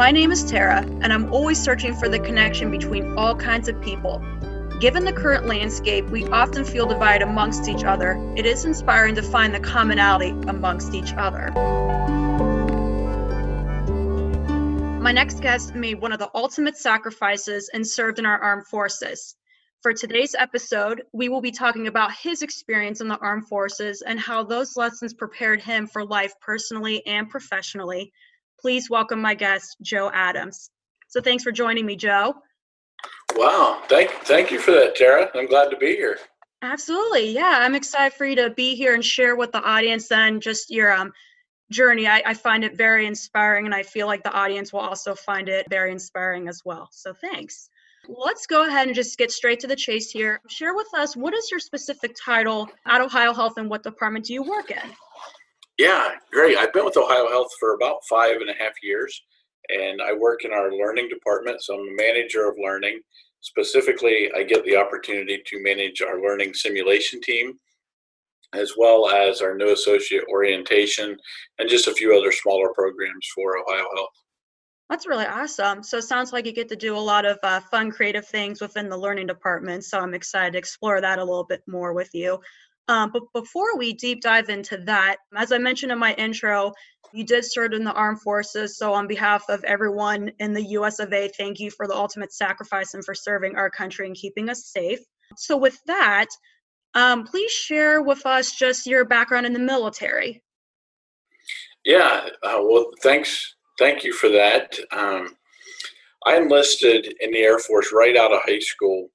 My name is Tara, and I'm always searching for the connection between all kinds of people. Given the current landscape, we often feel divided amongst each other. It is inspiring to find the commonality amongst each other. My next guest made one of the ultimate sacrifices and served in our armed forces. For today's episode, we will be talking about his experience in the armed forces and how those lessons prepared him for life personally and professionally. Please welcome my guest, Joe Adams. So thanks for joining me, Joe. Wow, thank thank you for that, Tara. I'm glad to be here. Absolutely, yeah. I'm excited for you to be here and share with the audience and just your um, journey. I, I find it very inspiring, and I feel like the audience will also find it very inspiring as well. So thanks. Let's go ahead and just get straight to the chase here. Share with us what is your specific title at Ohio Health and what department do you work in? Yeah, great. I've been with Ohio Health for about five and a half years and I work in our learning department. So I'm a manager of learning. Specifically, I get the opportunity to manage our learning simulation team, as well as our new associate orientation, and just a few other smaller programs for Ohio Health. That's really awesome. So it sounds like you get to do a lot of uh, fun, creative things within the learning department. So I'm excited to explore that a little bit more with you. Um, but before we deep dive into that, as I mentioned in my intro, you did serve in the armed forces. So, on behalf of everyone in the US of A, thank you for the ultimate sacrifice and for serving our country and keeping us safe. So, with that, um, please share with us just your background in the military. Yeah, uh, well, thanks. Thank you for that. Um, I enlisted in the Air Force right out of high school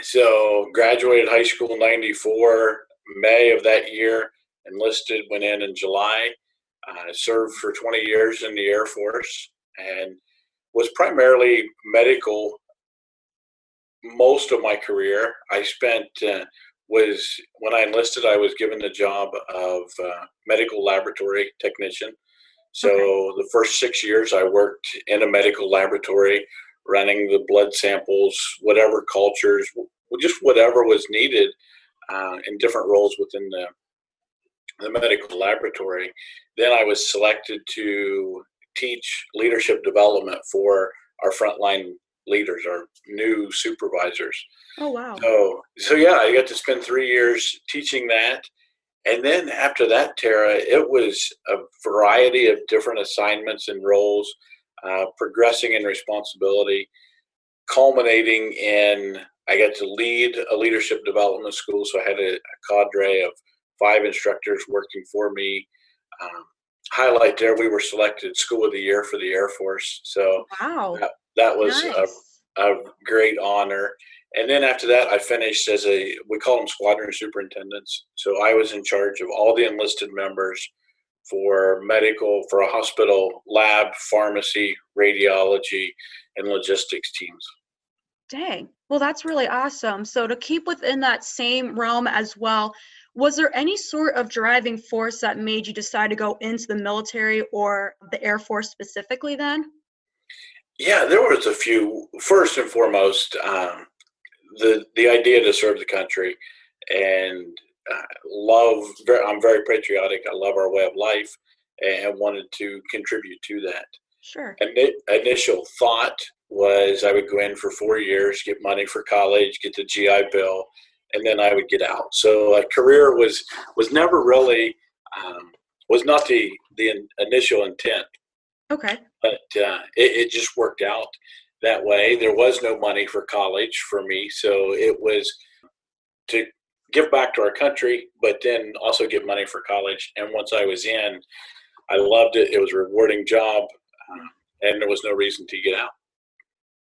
so graduated high school in 94, May of that year, enlisted, went in in July, uh, served for 20 years in the Air Force and was primarily medical most of my career. I spent, uh, was when I enlisted, I was given the job of uh, medical laboratory technician. So okay. the first six years I worked in a medical laboratory, running the blood samples, whatever cultures, just whatever was needed uh, in different roles within the, the medical laboratory. Then I was selected to teach leadership development for our frontline leaders, our new supervisors. Oh wow! So, so yeah, I got to spend three years teaching that, and then after that, Tara, it was a variety of different assignments and roles, uh, progressing in responsibility, culminating in I got to lead a leadership development school, so I had a, a cadre of five instructors working for me. Um, highlight there, we were selected School of the Year for the Air Force, so wow, that, that was nice. a, a great honor. And then after that, I finished as a we call them squadron superintendents. So I was in charge of all the enlisted members for medical, for a hospital, lab, pharmacy, radiology, and logistics teams. Dang. Well, that's really awesome. So, to keep within that same realm as well, was there any sort of driving force that made you decide to go into the military or the Air Force specifically then? Yeah, there was a few. First and foremost, um, the the idea to serve the country and love. I'm very patriotic. I love our way of life and wanted to contribute to that. Sure. And initial thought was I would go in for four years, get money for college, get the GI Bill, and then I would get out. So a career was was never really um, was not the the initial intent. Okay. But uh, it, it just worked out that way. There was no money for college for me, so it was to give back to our country, but then also get money for college. And once I was in, I loved it. It was a rewarding job, uh, and there was no reason to get out.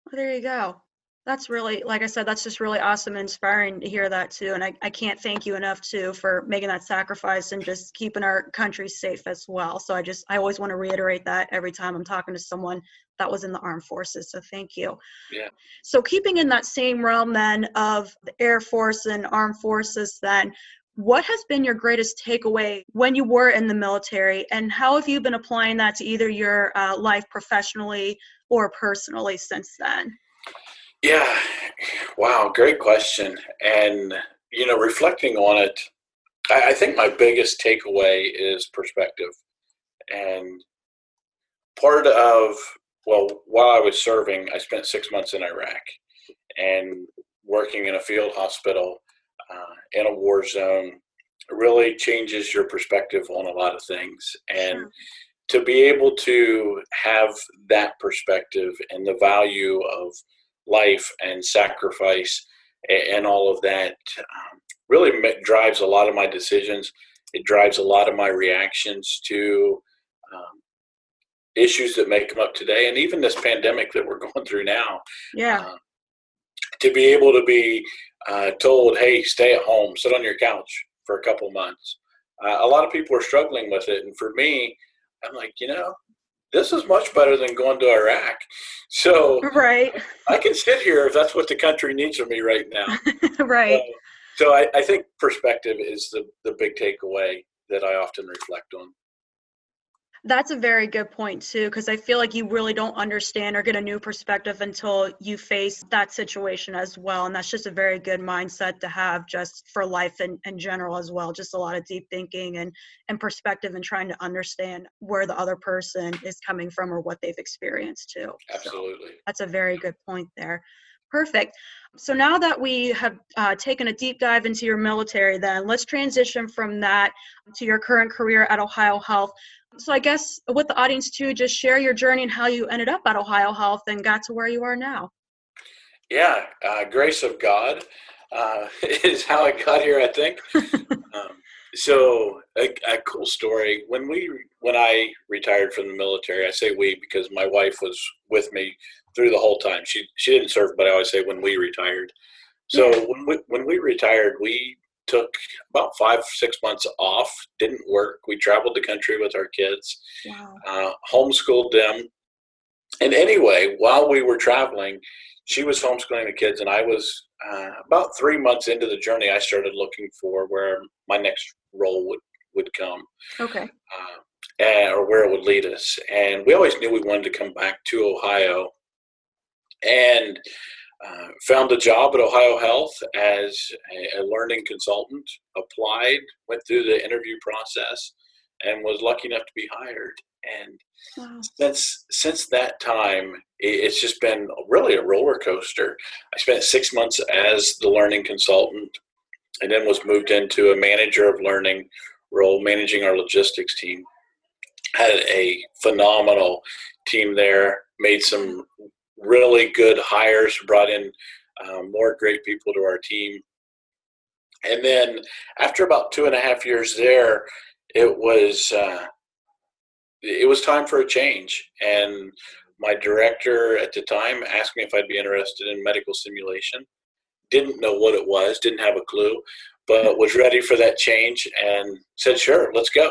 Well, there you go. That's really, like I said, that's just really awesome and inspiring to hear that too. And I, I can't thank you enough too for making that sacrifice and just keeping our country safe as well. So I just, I always want to reiterate that every time I'm talking to someone that was in the armed forces. So thank you. Yeah. So keeping in that same realm then of the Air Force and armed forces, then what has been your greatest takeaway when you were in the military and how have you been applying that to either your uh, life professionally or personally since then? Yeah, wow, great question. And, you know, reflecting on it, I, I think my biggest takeaway is perspective. And part of well, while I was serving, I spent six months in Iraq and working in a field hospital uh, in a war zone really changes your perspective on a lot of things. And sure. to be able to have that perspective and the value of life and sacrifice and, all of that um, really drives a lot of my decisions. It drives a lot of my reactions to um, issues that may come up today, and even this pandemic that we're going through now. Yeah. Uh, to be able to be uh, told, "Hey, stay at home, sit on your couch for a couple months," uh, a lot of people are struggling with it, and for me, I'm like, you know, this is much better than going to Iraq. So right, I can sit here if that's what the country needs of me right now. right. Uh, so I, I think perspective is the the big takeaway that I often reflect on. That's a very good point too, because I feel like you really don't understand or get a new perspective until you face that situation as well. And that's just a very good mindset to have just for life in, in general as well. Just a lot of deep thinking and, and perspective and trying to understand where the other person is coming from or what they've experienced too. Absolutely. So that's a very good point there. Perfect. So now that we have uh, taken a deep dive into your military, then let's transition from that to your current career at Ohio Health. So I guess with the audience too, just share your journey and how you ended up at Ohio Health and got to where you are now. Yeah, uh, grace of God uh, is how I got here. I think. um, so a, a, cool story. When we when I retired from the military, I say we because my wife was with me through the whole time. She she didn't serve, but I always say when we retired. So when we when we retired, we took about five six months off. Didn't work. We traveled the country with our kids. Wow. Uh, homeschooled them. And anyway, while we were traveling, she was homeschooling the kids, and I was uh, about three months into the journey. I started looking for where my next role would would come. Okay. Uh, and, or where it would lead us. And we always knew we wanted to come back to Ohio and uh, found a job at Ohio Health as a, a, learning consultant. Applied, went through the interview process, and was lucky enough to be hired. And wow. since since that time, it, it's just been really a roller coaster. I spent six months as the learning consultant, and then was moved into a manager of learning role, managing our logistics team. Had a phenomenal team there. Made some really good hires, brought in um, more great people to our team. And then after about two and a half years there, it was uh, it was time for a change. And my director at the time asked me if I'd be interested in medical simulation. Didn't know what it was, didn't have a clue, but was ready for that change and said, "Sure, let's go."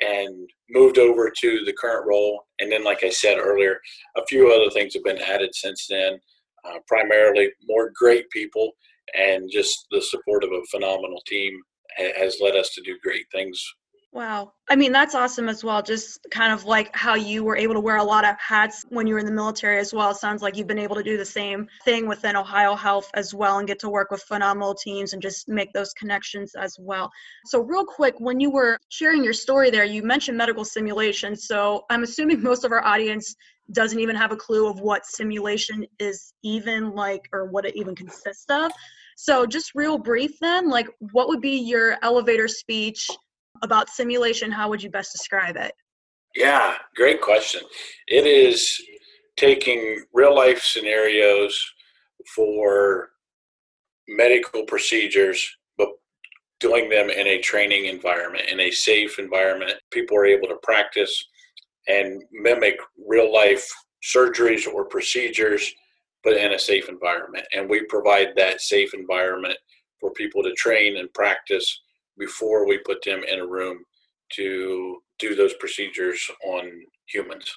and moved over to the current role. And then, like I said earlier, a few other things have been added since then. Uh, primarily, more great people and just the support of a phenomenal team has led us to do great things Wow. I mean, that's awesome as well. Just kind of like how you were able to wear a lot of hats when you were in the military as well. It sounds like you've been able to do the same thing within Ohio Health as well and get to work with phenomenal teams and just make those connections as well. So, real quick, when you were sharing your story there, you mentioned medical simulation. So, I'm assuming most of our audience doesn't even have a clue of what simulation is even like or what it even consists of. So, just real brief then, like what would be your elevator speech about simulation, how would you best describe it? Yeah, great question. It is taking real life scenarios for medical procedures, but doing them in a training environment, in a safe environment. People are able to practice and mimic real life surgeries or procedures, but in a safe environment. And we provide that safe environment for people to train and practice before we put them in a room to do those procedures on humans.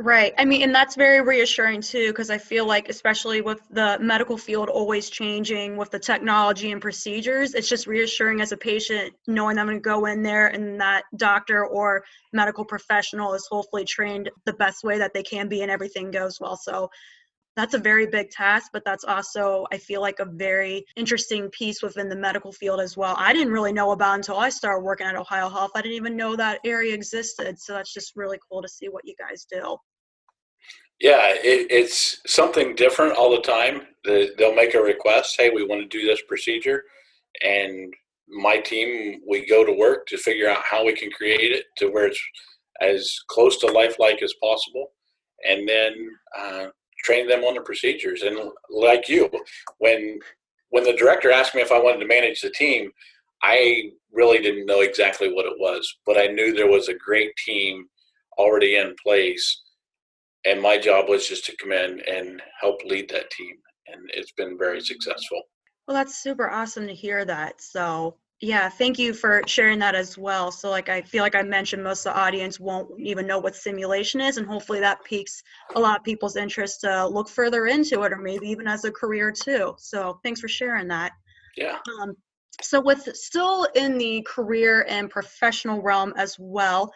Right. I mean, and that's very reassuring too, because I feel like, especially with the medical field always changing with the technology and procedures, it's just reassuring as a patient knowing I'm going to go in there and that doctor or medical professional is hopefully trained the best way that they can be and everything goes well. So that's a very big task, but that's also, I feel like, a very interesting piece within the medical field as well. I didn't really know about until I started working at Ohio Health. I didn't even know that area existed. So that's just really cool to see what you guys do. Yeah, it, it's something different all the time. The, they'll make a request, hey, we want to do this procedure, and my team we go to work to figure out how we can create it to where it's as close to lifelike as possible, and then uh, train them on the procedures. And like you, when when the director asked me if I wanted to manage the team, I really didn't know exactly what it was, but I knew there was a great team already in place, and my job was just to come in and help lead that team, and it's been very successful. Well, that's super awesome to hear that. So, yeah, thank you for sharing that as well. So, like, I feel like I mentioned, most of the audience won't even know what simulation is, and hopefully that piques a lot of people's interest to look further into it, or maybe even as a career too. So, thanks for sharing that. Yeah. Um, so, with still in the career and professional realm as well,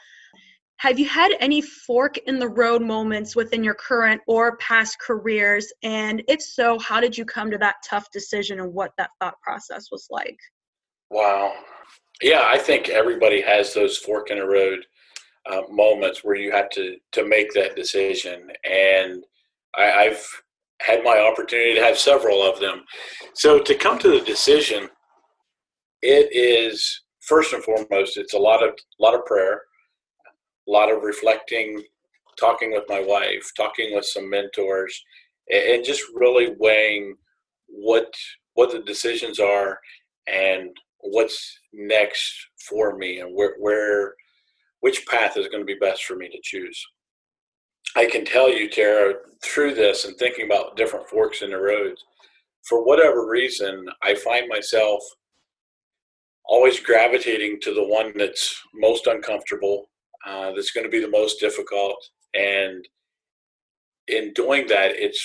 have you had any fork in the road moments within your current or past careers? And if so, how did you come to that tough decision and what that thought process was like? Wow. Yeah, I think everybody has those fork in the road uh, moments where you have to to make that decision, and I, I've had my opportunity to have several of them. So to come to the decision, it is first and foremost, it's a lot of lot of prayer, a lot of reflecting, talking with my wife, talking with some mentors, and just really weighing what what the decisions are and what's next for me and where where which path is going to be best for me to choose. I can tell you, Tara, through this and thinking about different forks in the roads, for whatever reason, I find myself always gravitating to the one that's most uncomfortable, uh, that's going to be the most difficult. And in doing that, it's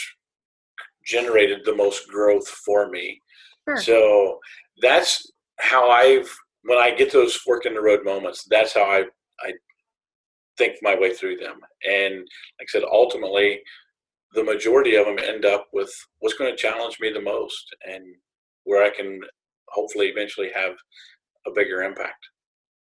generated the most growth for me. Sure. So that's how I've, when I get those fork in the road moments, that's how I, I think my way through them. And like I said, ultimately, the majority of them end up with what's going to challenge me the most and where I can hopefully eventually have a bigger impact.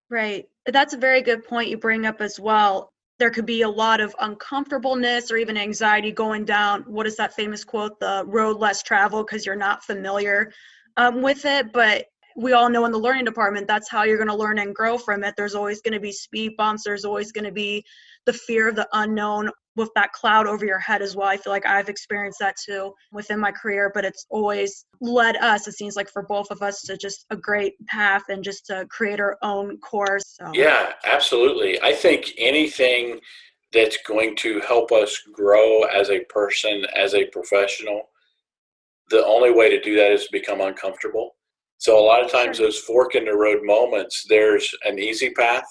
Right. That's a very good point you bring up as well. There could be a lot of uncomfortableness or even anxiety going down. What is that famous quote? The road less traveled because you're not familiar um, with it. But we all know in the learning department, that's how you're going to learn and grow from it. There's always going to be speed bumps. There's always going to be the fear of the unknown with that cloud over your head as well. I feel like I've experienced that too within my career, but it's always led us, it seems like for both of us, to just a great path and just to create our own course. So. Yeah, absolutely. I think anything that's going to help us grow as a person, as a professional, the only way to do that is to become uncomfortable. So a lot of times those fork in the road moments, there's an easy path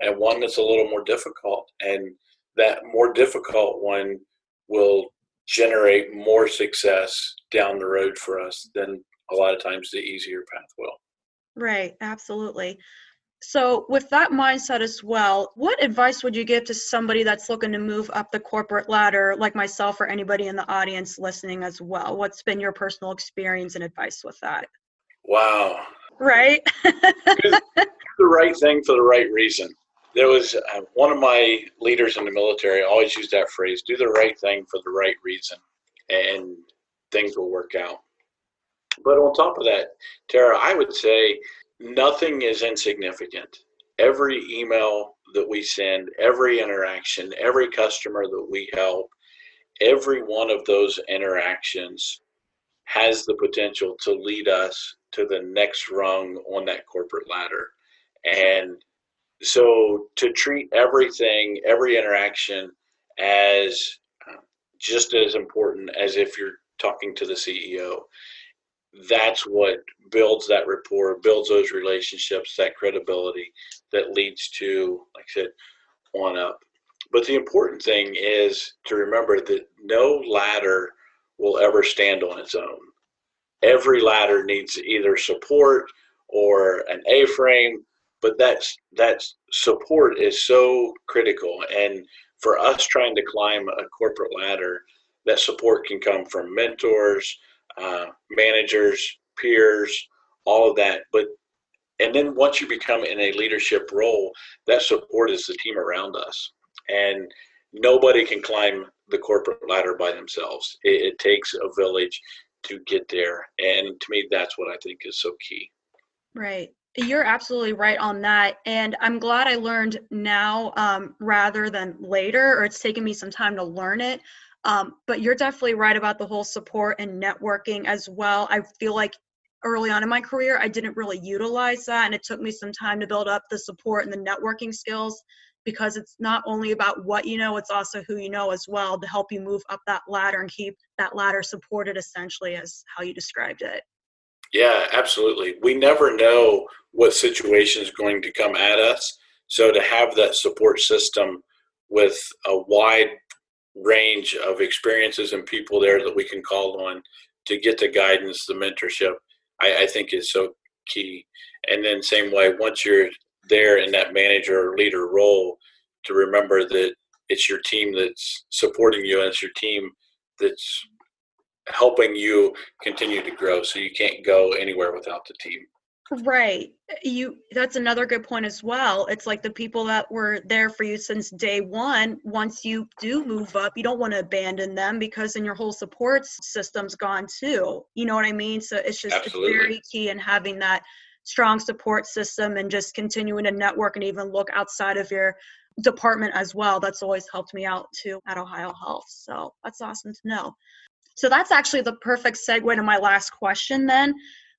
and one that's a little more difficult. And that more difficult one will generate more success down the road for us than a lot of times the easier path will. Right, absolutely. So, with that mindset as well, what advice would you give to somebody that's looking to move up the corporate ladder, like myself or anybody in the audience listening as well? What's been your personal experience and advice with that? Wow. Right? the right thing for the right reason there was uh, one of my leaders in the military always used that phrase do the right thing for the right reason and things will work out but on top of that tara i would say nothing is insignificant every email that we send every interaction every customer that we help every one of those interactions has the potential to lead us to the next rung on that corporate ladder and so to treat everything, every interaction as uh, just as important as if you're talking to the CEO. That's what builds that rapport, builds those relationships, that credibility that leads to, like I said, on up. But the important thing is to remember that no ladder will ever stand on its own. Every ladder needs either support or an A frame but that's that support is so critical. And for us trying to climb a corporate ladder that support can come from mentors uh, managers peers all of that. But and then once you become in a leadership role that support is the team around us. And nobody can climb the corporate ladder by themselves. It, it takes a village to get there. And to me, that's what I think is so key. Right. You're absolutely right on that. And I'm glad I learned now um, rather than later, or it's taken me some time to learn it. Um, but you're definitely right about the whole support and networking as well. I feel like early on in my career, I didn't really utilize that. And it took me some time to build up the support and the networking skills because it's not only about what you know, it's also who you know as well to help you move up that ladder and keep that ladder supported, essentially, as how you described it. Yeah, absolutely. We never know what situation is going to come at us. So to have that support system with a wide range of experiences and people there that we can call on to get the guidance, the mentorship, I, I think is so key. And then same way, once you're there in that manager or leader role, to remember that it's your team that's supporting you and it's your team that's helping you continue to grow. So you can't go anywhere without the team. Right. You that's another good point as well. It's like the people that were there for you since day 1, once you do move up, you don't want to abandon them because then your whole support system's gone too. You know what I mean? So it's just it's very key in having that strong support system and just continuing to network and even look outside of your department as well. That's always helped me out too at Ohio Health. So that's awesome to know. So that's actually the perfect segue to my last question then.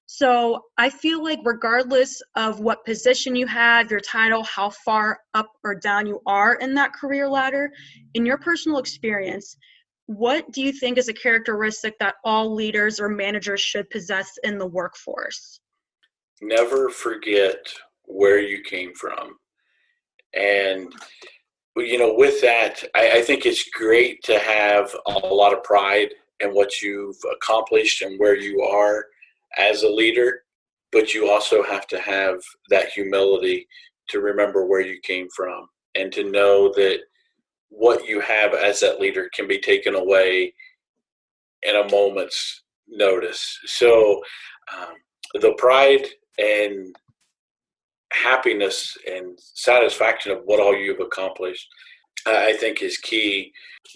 So I feel like regardless of what position you have, your title, how far up or down you are in that career ladder, in your personal experience, what do you think is a characteristic that all leaders or managers should possess in the workforce? Never forget where you came from. And you know, with that, I, I think it's great to have a lot of pride in what you've accomplished and where you are as a leader, but you also have to have that humility to remember where you came from and to know that what you have as that leader can be taken away in a moment's notice. So, um, the pride and happiness and satisfaction of what all you've accomplished, I think, is key.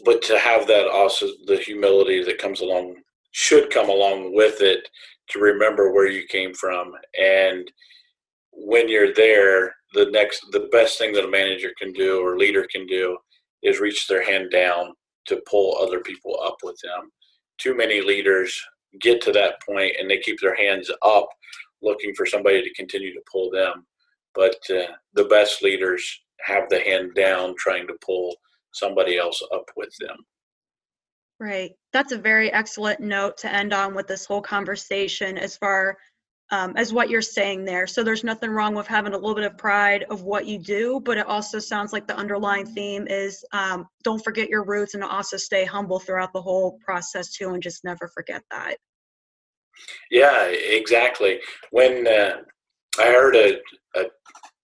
But to have that also, the humility that comes along, should come along with it to remember where you came from and when you're there the next the best thing that a manager can do or leader can do is reach their hand down to pull other people up with them too many leaders get to that point and they keep their hands up looking for somebody to continue to pull them but uh, the best leaders have the hand down trying to pull somebody else up with them Right. That's a very excellent note to end on with this whole conversation as far um, as what you're saying there. So there's nothing wrong with having a little bit of pride of what you do, but it also sounds like the underlying theme is um, don't forget your roots and also stay humble throughout the whole process too, and just never forget that. Yeah, exactly. When uh, I heard a, a,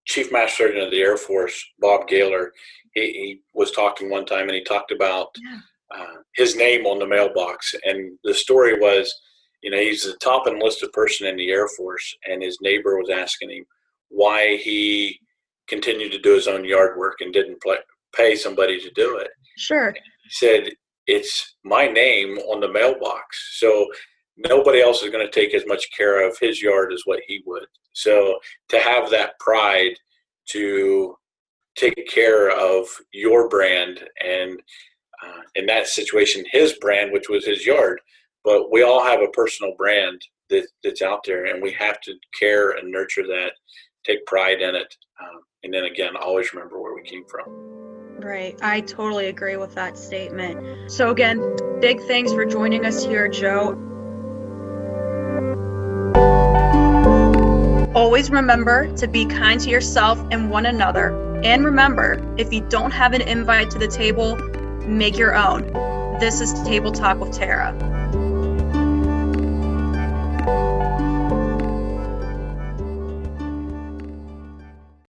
chief master sergeant of the Air Force, Bob Gaylor, he, he was talking one time and he talked about. Yeah uh, his name on the mailbox. And the story was, you know, he's the top enlisted person in the Air Force, and his neighbor was asking him why he continued to do his own yard work and didn't play, pay somebody to do it. Sure. He said, It's my name on the mailbox. So nobody else is going to take as much care of his yard as what he would. So to have that pride to take care of your brand and uh, in that situation his brand, which was his yard. But we all have a personal brand that, that's out there, and we have to care and nurture that, take pride in it, um, and then again, always remember where we came from. Right. I totally agree with that statement. So, again, big thanks for joining us here, Joe. Always remember to be kind to yourself and one another. And remember, if you don't have an invite to the table, make your own. This is Table Talk with Tara.